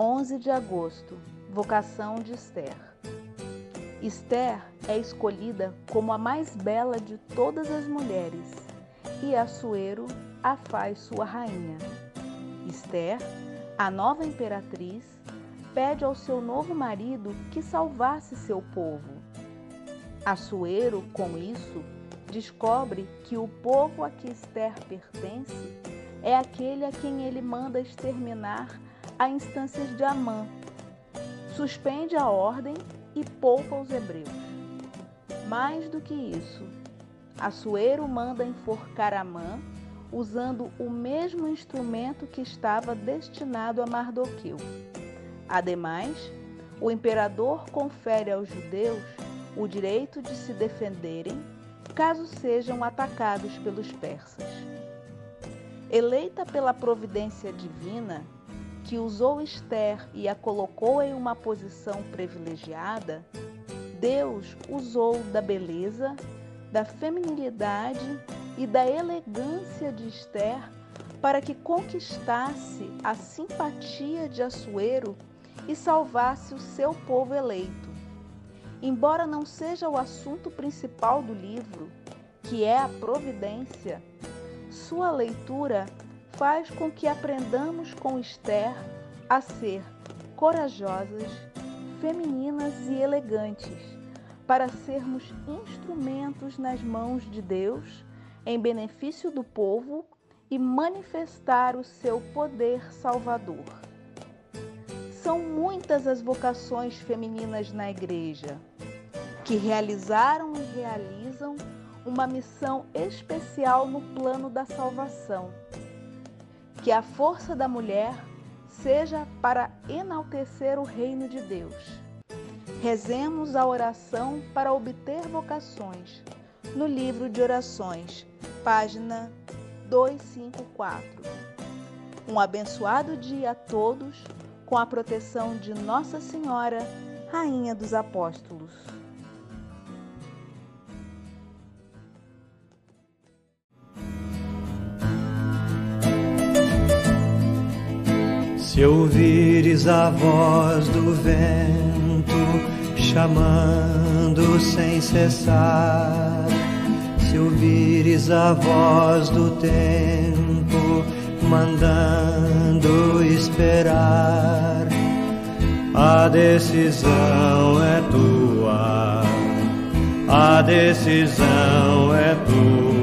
11 de agosto Vocação de Esther. Esther é escolhida como a mais bela de todas as mulheres e Assuero a faz sua rainha. Esther, a nova imperatriz, pede ao seu novo marido que salvasse seu povo. Assuero, com isso, descobre que o povo a que Esther pertence é aquele a quem ele manda exterminar a instâncias de Amã. Suspende a ordem e poupa os hebreus. Mais do que isso, Assuero manda enforcar Amã usando o mesmo instrumento que estava destinado a Mardoqueu. Ademais, o imperador confere aos judeus o direito de se defenderem caso sejam atacados pelos persas. Eleita pela providência divina, que usou Esther e a colocou em uma posição privilegiada, Deus usou da beleza, da feminilidade e da elegância de Esther para que conquistasse a simpatia de Assuero e salvasse o seu povo eleito. Embora não seja o assunto principal do livro, que é a providência, sua leitura faz com que aprendamos com Esther a ser corajosas, femininas e elegantes, para sermos instrumentos nas mãos de Deus em benefício do povo e manifestar o seu poder salvador. São muitas as vocações femininas na igreja que realizaram e realizam uma missão especial no plano da salvação. Que a força da mulher seja para enaltecer o reino de Deus. Rezemos a oração para obter vocações. No livro de orações, página 254. Um abençoado dia a todos, com a proteção de Nossa Senhora, Rainha dos Apóstolos. Se ouvires a voz do vento chamando sem cessar, se ouvires a voz do tempo mandando esperar, a decisão é tua, a decisão é tua